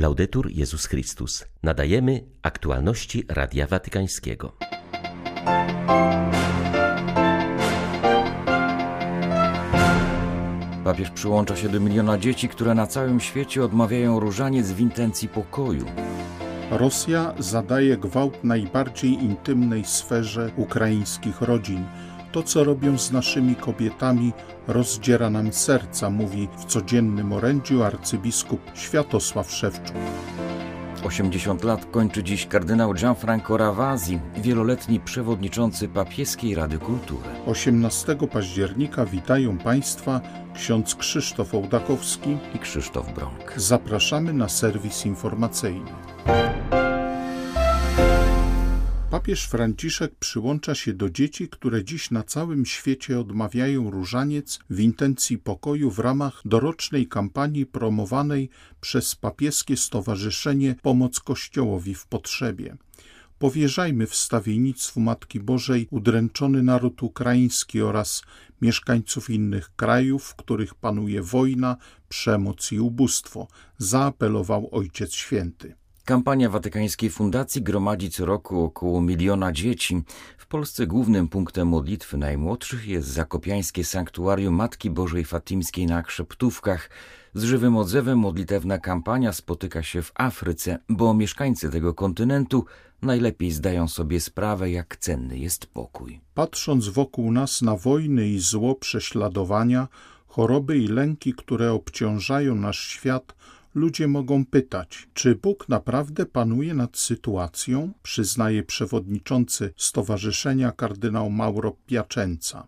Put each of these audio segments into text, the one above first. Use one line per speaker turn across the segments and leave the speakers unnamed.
Laudetur Jezus Chrystus. Nadajemy aktualności Radia Watykańskiego.
Papież przyłącza się do miliona dzieci, które na całym świecie odmawiają różaniec w intencji pokoju.
Rosja zadaje gwałt najbardziej intymnej sferze ukraińskich rodzin. To, co robią z naszymi kobietami, rozdziera nam serca, mówi w codziennym orędziu arcybiskup Światosław Szewczuk.
80 lat kończy dziś kardynał Gianfranco Ravasi, wieloletni przewodniczący Papieskiej Rady Kultury.
18 października witają Państwa ksiądz Krzysztof Ołdakowski
i Krzysztof Bronk.
Zapraszamy na serwis informacyjny. Papież Franciszek przyłącza się do dzieci, które dziś na całym świecie odmawiają różaniec w intencji pokoju w ramach dorocznej kampanii promowanej przez papieskie Stowarzyszenie Pomoc Kościołowi w Potrzebie. Powierzajmy wstawiennictwu Matki Bożej udręczony naród ukraiński oraz mieszkańców innych krajów, w których panuje wojna, przemoc i ubóstwo, zaapelował Ojciec Święty.
Kampania Watykańskiej Fundacji gromadzi co roku około miliona dzieci. W Polsce głównym punktem modlitwy najmłodszych jest zakopiańskie sanktuarium Matki Bożej Fatimskiej na Krzeptówkach. Z żywym odzewem modlitewna kampania spotyka się w Afryce, bo mieszkańcy tego kontynentu najlepiej zdają sobie sprawę, jak cenny jest pokój.
Patrząc wokół nas na wojny i zło prześladowania, choroby i lęki, które obciążają nasz świat, ludzie mogą pytać, czy Bóg naprawdę panuje nad sytuacją, przyznaje przewodniczący Stowarzyszenia kardynał Mauro Piacenza.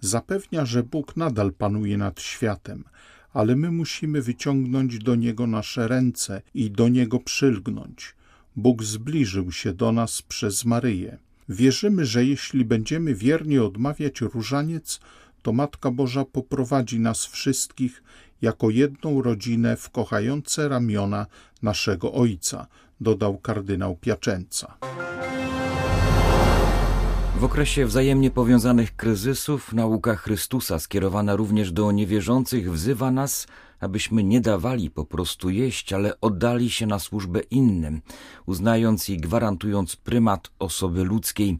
Zapewnia, że Bóg nadal panuje nad światem, ale my musimy wyciągnąć do Niego nasze ręce i do Niego przylgnąć. Bóg zbliżył się do nas przez Maryję. Wierzymy, że jeśli będziemy wiernie odmawiać różaniec, to Matka Boża poprowadzi nas wszystkich jako jedną rodzinę w kochające ramiona naszego Ojca, dodał kardynał Piacenza.
W okresie wzajemnie powiązanych kryzysów nauka Chrystusa skierowana również do niewierzących wzywa nas, abyśmy nie dawali po prostu jeść, ale oddali się na służbę innym, uznając i gwarantując prymat osoby ludzkiej.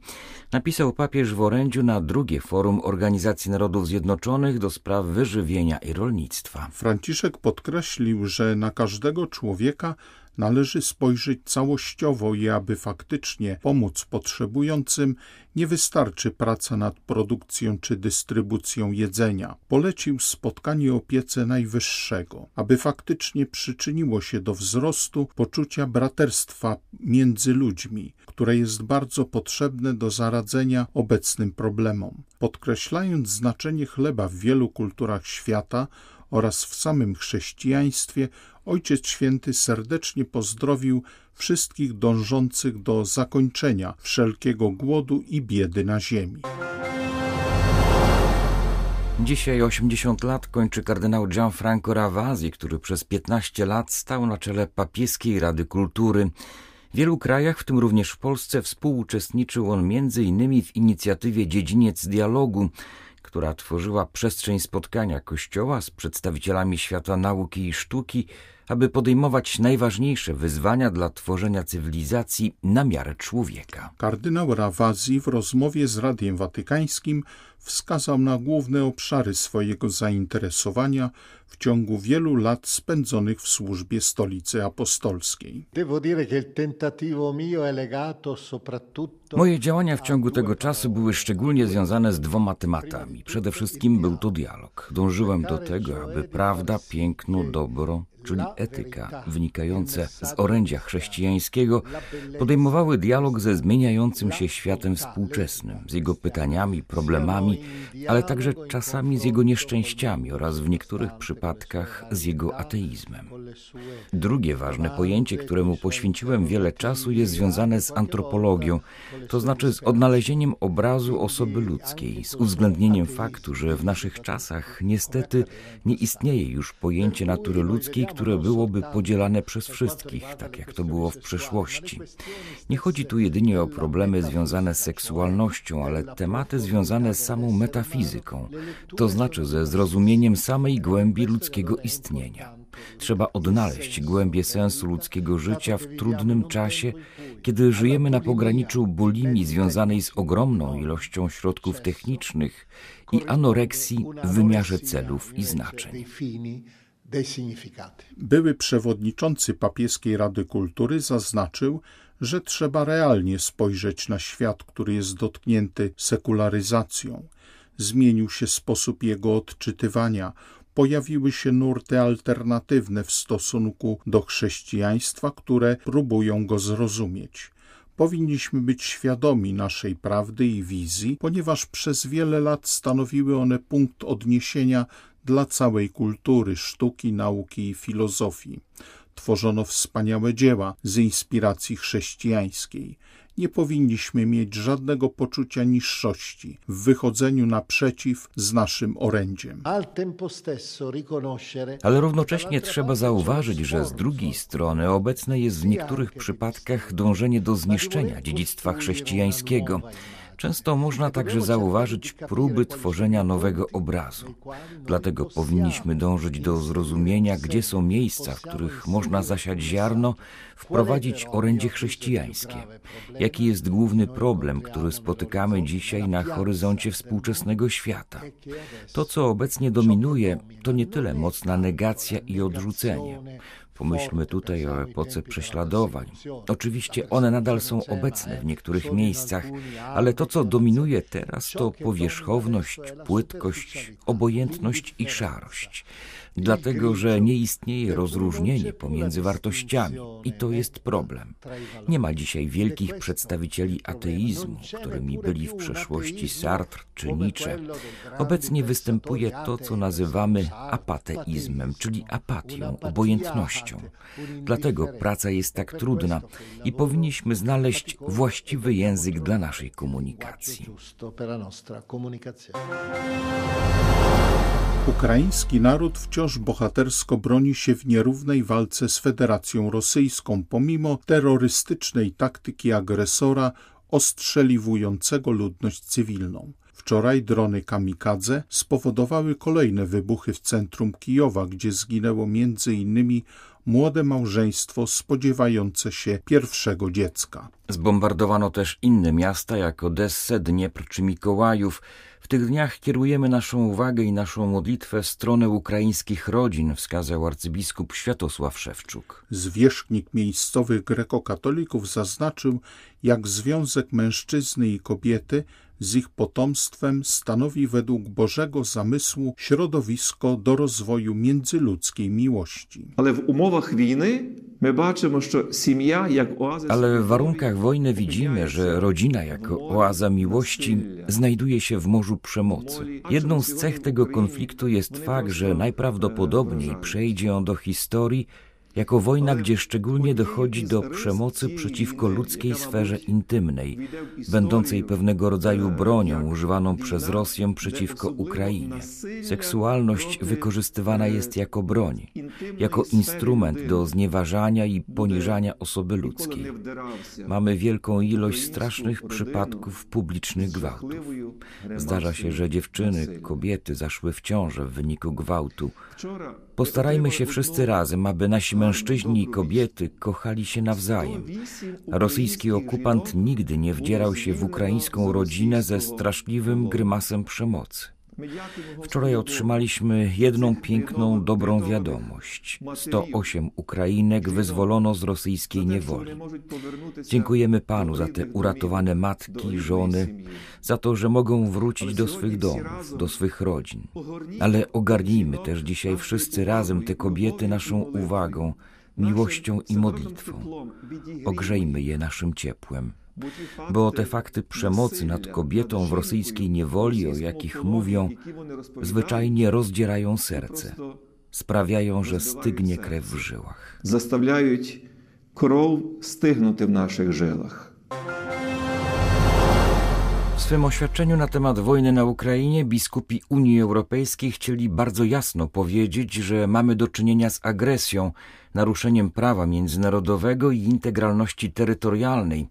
Napisał papież w orędziu na drugie forum Organizacji Narodów Zjednoczonych do spraw wyżywienia i rolnictwa.
Franciszek podkreślił, że na każdego człowieka należy spojrzeć całościowo i aby faktycznie pomóc potrzebującym, nie wystarczy praca nad produkcją czy dystrybucją jedzenia. Polecił spotkanie opiece najwyższego, aby faktycznie przyczyniło się do wzrostu poczucia braterstwa między ludźmi, które jest bardzo potrzebne do zaradzenia obecnym problemom. Podkreślając znaczenie chleba w wielu kulturach świata, oraz w samym chrześcijaństwie, Ojciec Święty serdecznie pozdrowił wszystkich dążących do zakończenia wszelkiego głodu i biedy na ziemi.
Dzisiaj 80 lat kończy kardynał Gianfranco Ravasi, który przez 15 lat stał na czele papieskiej Rady Kultury. W wielu krajach, w tym również w Polsce, współuczestniczył on m.in. w inicjatywie Dziedziniec Dialogu, która tworzyła przestrzeń spotkania Kościoła z przedstawicielami świata nauki i sztuki, aby podejmować najważniejsze wyzwania dla tworzenia cywilizacji na miarę człowieka.
Kardynał Rawazzi w rozmowie z Radiem Watykańskim wskazał na główne obszary swojego zainteresowania w ciągu wielu lat spędzonych w służbie Stolicy Apostolskiej.
Moje działania w ciągu tego czasu były szczególnie związane z dwoma tematami. Przede wszystkim był to dialog. Dążyłem do tego, aby prawda, piękno, dobro czyli etyka, wynikające z orędzia chrześcijańskiego, podejmowały dialog ze zmieniającym się światem współczesnym, z jego pytaniami, problemami, ale także czasami z jego nieszczęściami oraz w niektórych przypadkach z jego ateizmem. Drugie ważne pojęcie, któremu poświęciłem wiele czasu, jest związane z antropologią, to znaczy z odnalezieniem obrazu osoby ludzkiej, z uwzględnieniem faktu, że w naszych czasach niestety nie istnieje już pojęcie natury ludzkiej, które byłoby podzielane przez wszystkich, tak jak to było w przeszłości. Nie chodzi tu jedynie o problemy związane z seksualnością, ale tematy związane z samą metafizyką, to znaczy ze zrozumieniem samej głębi ludzkiego istnienia. Trzeba odnaleźć głębie sensu ludzkiego życia w trudnym czasie, kiedy żyjemy na pograniczu bulimii związanej z ogromną ilością środków technicznych i anoreksji w wymiarze celów i znaczeń.
Były przewodniczący papieskiej Rady Kultury zaznaczył, że trzeba realnie spojrzeć na świat, który jest dotknięty sekularyzacją. Zmienił się sposób jego odczytywania, pojawiły się nurty alternatywne w stosunku do chrześcijaństwa, które próbują go zrozumieć. Powinniśmy być świadomi naszej prawdy i wizji, ponieważ przez wiele lat stanowiły one punkt odniesienia dla całej kultury, sztuki, nauki i filozofii. Tworzono wspaniałe dzieła z inspiracji chrześcijańskiej. Nie powinniśmy mieć żadnego poczucia niższości w wychodzeniu naprzeciw z naszym orędziem.
Ale równocześnie trzeba zauważyć, że z drugiej strony obecne jest w niektórych przypadkach dążenie do zniszczenia dziedzictwa chrześcijańskiego Często można także zauważyć próby tworzenia nowego obrazu. Dlatego powinniśmy dążyć do zrozumienia, gdzie są miejsca, w których można zasiać ziarno, wprowadzić orędzie chrześcijańskie. Jaki jest główny problem, który spotykamy dzisiaj na horyzoncie współczesnego świata? To, co obecnie dominuje, to nie tyle mocna negacja i odrzucenie. Pomyślmy tutaj o epoce prześladowań. Oczywiście one nadal są obecne w niektórych miejscach, ale to, co dominuje teraz, to powierzchowność, płytkość, obojętność i szarość dlatego że nie istnieje rozróżnienie pomiędzy wartościami i to jest problem. Nie ma dzisiaj wielkich przedstawicieli ateizmu, którymi byli w przeszłości Sartre czy Nietzsche. Obecnie występuje to, co nazywamy apateizmem, czyli apatią, obojętnością. Dlatego praca jest tak trudna i powinniśmy znaleźć właściwy język dla naszej komunikacji.
Ukraiński naród wciąż bohatersko broni się w nierównej walce z Federacją Rosyjską, pomimo terrorystycznej taktyki agresora ostrzeliwującego ludność cywilną. Wczoraj drony kamikadze spowodowały kolejne wybuchy w centrum Kijowa, gdzie zginęło między innymi młode małżeństwo spodziewające się pierwszego dziecka.
Zbombardowano też inne miasta jak Odessę, Dniepr czy Mikołajów. W tych dniach kierujemy naszą uwagę i naszą modlitwę w stronę ukraińskich rodzin, wskazał arcybiskup Światosław Szewczuk.
Zwierzchnik miejscowych grekokatolików zaznaczył, jak związek mężczyzny i kobiety z ich potomstwem stanowi według Bożego zamysłu środowisko do rozwoju międzyludzkiej miłości.
Ale w umowach wojny my baczymy, że семья jak oaza... Ale w warunkach wojny widzimy, że rodzina jako oaza miłości znajduje się w morzu przemocy. Jedną z cech tego konfliktu jest fakt, że najprawdopodobniej przejdzie on do historii jako wojna, gdzie szczególnie dochodzi do przemocy przeciwko ludzkiej sferze intymnej, będącej pewnego rodzaju bronią używaną przez Rosję przeciwko Ukrainie. Seksualność wykorzystywana jest jako broń, jako instrument do znieważania i poniżania osoby ludzkiej. Mamy wielką ilość strasznych przypadków publicznych gwałtów. Zdarza się, że dziewczyny, kobiety zaszły w ciążę w wyniku gwałtu. Postarajmy się wszyscy razem, aby nasi mężczyźni i kobiety kochali się nawzajem. Rosyjski okupant nigdy nie wdzierał się w ukraińską rodzinę ze straszliwym grymasem przemocy. Wczoraj otrzymaliśmy jedną piękną, dobrą wiadomość. 108 Ukrainek wyzwolono z rosyjskiej niewoli. Dziękujemy Panu za te uratowane matki, żony, za to, że mogą wrócić do swych domów, do swych rodzin. Ale ogarnijmy też dzisiaj wszyscy razem te kobiety naszą uwagą, miłością i modlitwą. Ogrzejmy je naszym ciepłem bo te fakty przemocy nad kobietą w rosyjskiej niewoli, o jakich mówią, zwyczajnie rozdzierają serce, sprawiają, że stygnie krew w żyłach.
Zastawiają krew stygnuty w naszych żyłach.
Swym oświadczeniu na temat wojny na Ukrainie biskupi Unii Europejskiej chcieli bardzo jasno powiedzieć, że mamy do czynienia z agresją, naruszeniem prawa międzynarodowego i integralności terytorialnej,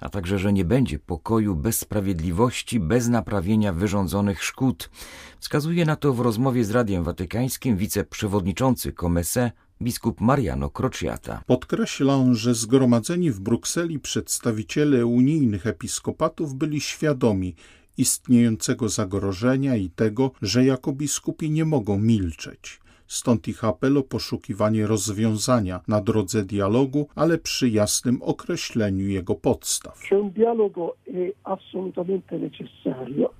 a także, że nie będzie pokoju bez sprawiedliwości, bez naprawienia wyrządzonych szkód. Wskazuje na to w rozmowie z Radiem Watykańskim wiceprzewodniczący Comese biskup Mariano Crociata.
Podkreślam, że zgromadzeni w Brukseli przedstawiciele unijnych episkopatów byli świadomi istniejącego zagrożenia i tego, że jako biskupi nie mogą milczeć. Stąd ich apel o poszukiwanie rozwiązania na drodze dialogu, ale przy jasnym określeniu jego podstaw.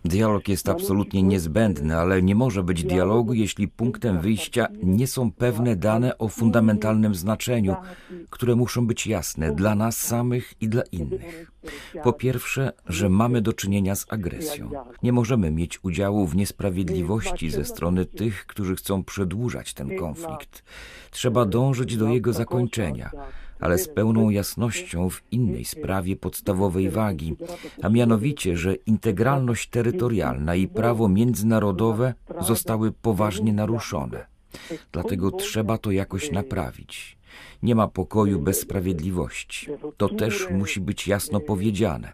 Dialog jest absolutnie niezbędny, ale nie może być dialogu, jeśli punktem wyjścia nie są pewne dane o fundamentalnym znaczeniu, które muszą być jasne dla nas samych i dla innych. Po pierwsze, że mamy do czynienia z agresją. Nie możemy mieć udziału w niesprawiedliwości ze strony tych, którzy chcą przedłużać ten konflikt. Trzeba dążyć do jego zakończenia, ale z pełną jasnością w innej sprawie podstawowej wagi, a mianowicie, że integralność terytorialna i prawo międzynarodowe zostały poważnie naruszone. Dlatego trzeba to jakoś naprawić. Nie ma pokoju bez sprawiedliwości. To też musi być jasno powiedziane.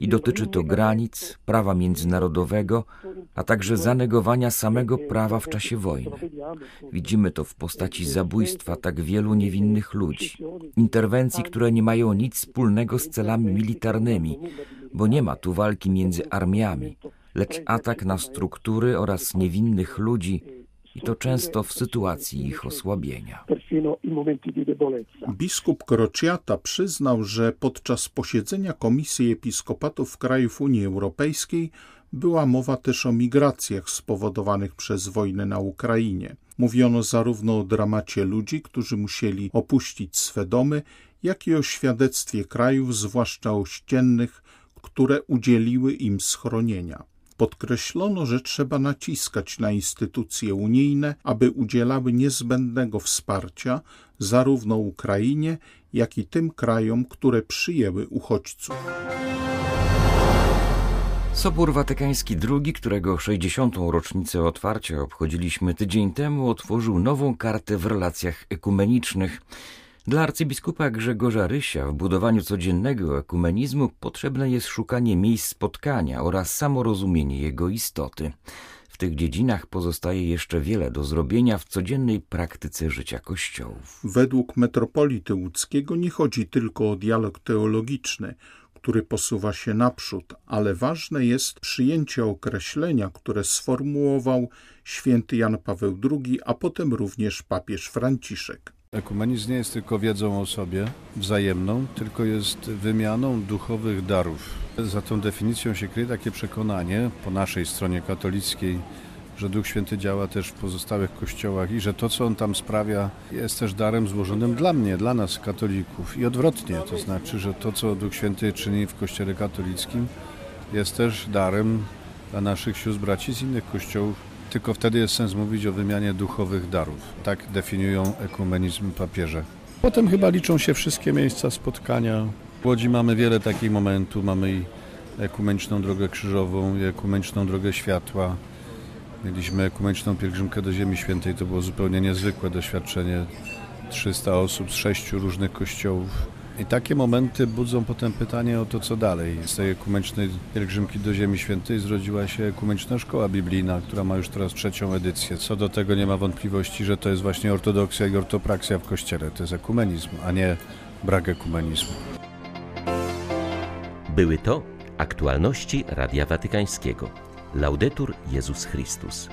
I dotyczy to granic, prawa międzynarodowego, a także zanegowania samego prawa w czasie wojny. Widzimy to w postaci zabójstwa tak wielu niewinnych ludzi, interwencji, które nie mają nic wspólnego z celami militarnymi, bo nie ma tu walki między armiami, lecz atak na struktury oraz niewinnych ludzi i to często w sytuacji ich osłabienia.
Biskup Crociata przyznał, że podczas posiedzenia Komisji Episkopatów krajów Unii Europejskiej była mowa też o migracjach spowodowanych przez wojnę na Ukrainie. Mówiono zarówno o dramacie ludzi, którzy musieli opuścić swe domy, jak i o świadectwie krajów, zwłaszcza ościennych, które udzieliły im schronienia. Podkreślono, że trzeba naciskać na instytucje unijne, aby udzielały niezbędnego wsparcia zarówno Ukrainie, jak i tym krajom, które przyjęły uchodźców.
Sobór Watykański II, którego 60. rocznicę otwarcia obchodziliśmy tydzień temu, otworzył nową kartę w relacjach ekumenicznych. Dla arcybiskupa Grzegorza Rysia w budowaniu codziennego ekumenizmu potrzebne jest szukanie miejsc spotkania oraz samorozumienie jego istoty. W tych dziedzinach pozostaje jeszcze wiele do zrobienia w codziennej praktyce życia kościołów.
Według metropolity łódzkiego nie chodzi tylko o dialog teologiczny, który posuwa się naprzód, ale ważne jest przyjęcie określenia, które sformułował święty Jan Paweł II, a potem również papież Franciszek.
Ekumenizm nie jest tylko wiedzą o sobie wzajemną, tylko jest wymianą duchowych darów. Za tą definicją się kryje takie przekonanie po naszej stronie katolickiej, że Duch Święty działa też w pozostałych kościołach i że to, co On tam sprawia, jest też darem złożonym dla mnie, dla nas, katolików. I odwrotnie, to znaczy, że to, co Duch Święty czyni w Kościele katolickim, jest też darem dla naszych sióstr, braci z innych kościołów tylko wtedy jest sens mówić o wymianie duchowych darów. Tak definiują ekumenizm papieże. Potem chyba liczą się wszystkie miejsca spotkania. W Łodzi mamy wiele takich momentów. Mamy i ekumeniczną drogę krzyżową, i ekumeniczną drogę światła. Mieliśmy ekumeniczną pielgrzymkę do Ziemi Świętej. To było zupełnie niezwykłe doświadczenie. 300 osób z sześciu różnych kościołów. I takie momenty budzą potem pytanie o to, co dalej. Z tej ekumenicznej pielgrzymki do Ziemi Świętej zrodziła się ekumeniczna szkoła biblijna, która ma już teraz trzecią edycję. Co do tego nie ma wątpliwości, że to jest właśnie ortodoksja i ortopraksja w Kościele. To jest ekumenizm, a nie brak ekumenizmu.
Były to aktualności Radia Watykańskiego. Laudetur Jezus Chrystus.